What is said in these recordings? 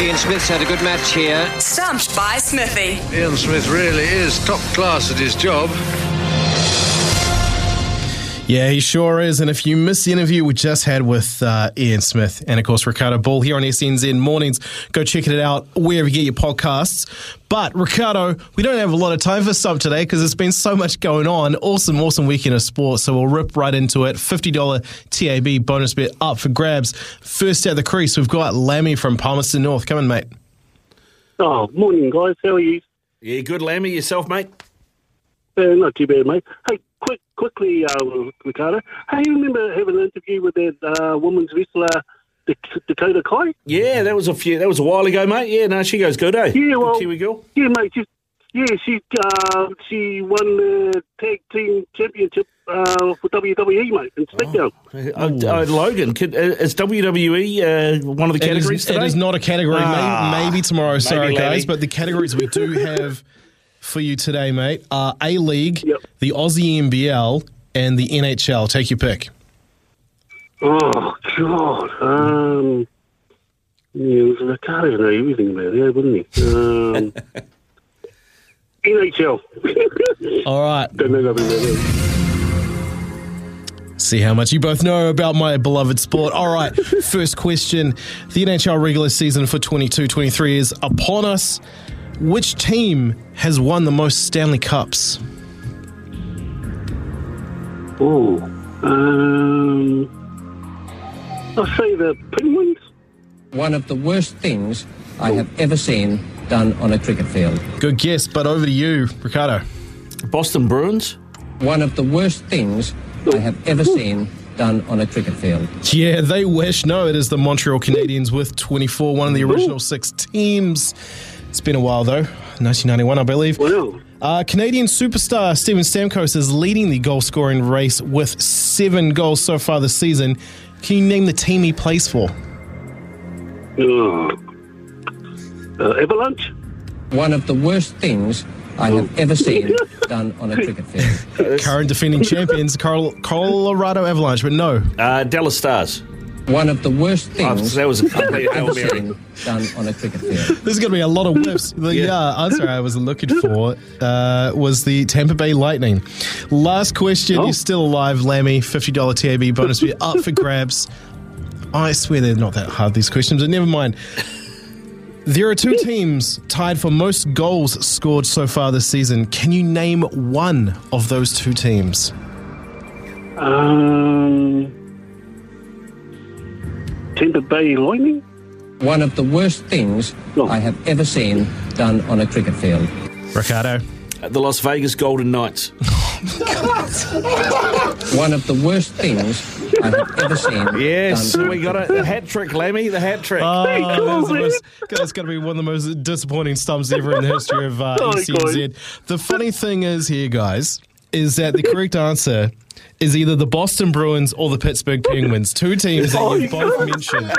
Ian Smith's had a good match here. Stumped by Smithy. Ian Smith really is top class at his job. Yeah, he sure is. And if you missed the interview we just had with uh, Ian Smith and, of course, Ricardo Ball here on SENZ Mornings, go check it out wherever you get your podcasts. But, Ricardo, we don't have a lot of time for Stump today because there's been so much going on. Awesome, awesome weekend of sports. So we'll rip right into it. $50 TAB bonus bet up for grabs. First at the crease, we've got Lammy from Palmerston North. Come in, mate. Oh, morning, guys. How are you? Yeah, good, Lammy. Yourself, mate? Uh, not too bad, mate. Hey, quick, quickly, uh, Ricardo. Hey, you remember having an interview with that uh, women's wrestler, Dak- Dakota Kai? Yeah, that was a few. That was a while ago, mate. Yeah, no, she goes good, eh? Yeah, well, Kiwi girl. Yeah, mate. She, yeah, she uh, she won the tag team championship uh, for WWE, mate, in SmackDown. Uh, uh, Logan, could, uh, is WWE uh, one of the categories it today? is not a category. Ah, maybe, tomorrow, maybe, sorry, Lammy. guys. But the categories we do have for you today, mate, are A League, the Aussie NBL, and the NHL. Take your pick. Oh God. Um, yeah, I can't even know everything about it, wouldn't he? Um, NHL. All right. Don't know nothing about it. See how much you both know about my beloved sport. All right, first question. The NHL regular season for 22 23 is upon us. Which team has won the most Stanley Cups? Oh, um, I'll say the Penguins. One of the worst things I have ever seen done on a cricket field. Good guess, but over to you, Ricardo. Boston Bruins. One of the worst things I have ever seen done on a cricket field. Yeah, they wish. No, it is the Montreal Canadiens with 24, one of the original six teams. It's been a while, though. 1991, I believe. Uh, Canadian superstar Steven Stamkos is leading the goal scoring race with seven goals so far this season. Can you name the team he plays for? Oh. Uh, Avalanche. One of the worst things I have ever seen done on a cricket field. Current defending champions, Colorado Avalanche, but no. Uh, Dallas Stars. One of the worst Oh, things that was a I have complete ever seen done on a cricket field. There's going to be a lot of whiffs. The Yeah. uh, answer I was looking for uh, was the Tampa Bay Lightning. Last question. Oh. You're still alive, Lammy. $50 TAB bonus bet up for grabs. I swear they're not that hard, these questions, but never mind. There are two teams tied for most goals scored so far this season. Can you name one of those two teams? Um, Tampa Bay Lightning. One of the worst things I have ever seen done on a cricket field. Ricardo. The Las Vegas Golden Knights. One of the worst things I have ever seen. Yes, done. we got a, the hat trick, Lammy. The hat trick. Oh, that's, the most, that's going to be one of the most disappointing stumps ever in the history of uh, Oh, SENZ. The funny thing is here, guys, is that the correct answer is either the Boston Bruins or the Pittsburgh Penguins, two teams that you both mentioned.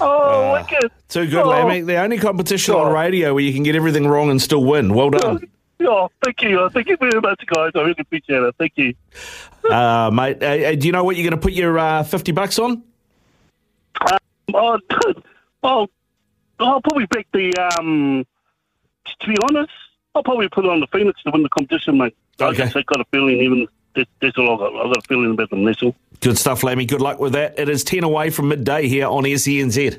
Oh, wicked. Too good, Oh. Lammy. The only competition on radio where you can get everything wrong and still win. Well done. Oh, thank you. Thank you very much, guys. I really appreciate it. Thank you. Uh, mate, uh, uh, do you know what you're going to put your uh, 50 bucks on? Oh, oh, I'll probably pick the. Um, to be honest, I'll probably put it on the Phoenix to win the competition, mate. I Okay. just got a feeling, even that's, that's all I got. I got a feeling about them. That's all. Good stuff, Lammy. Good luck with that. It is 10 away from midday here on SENZ.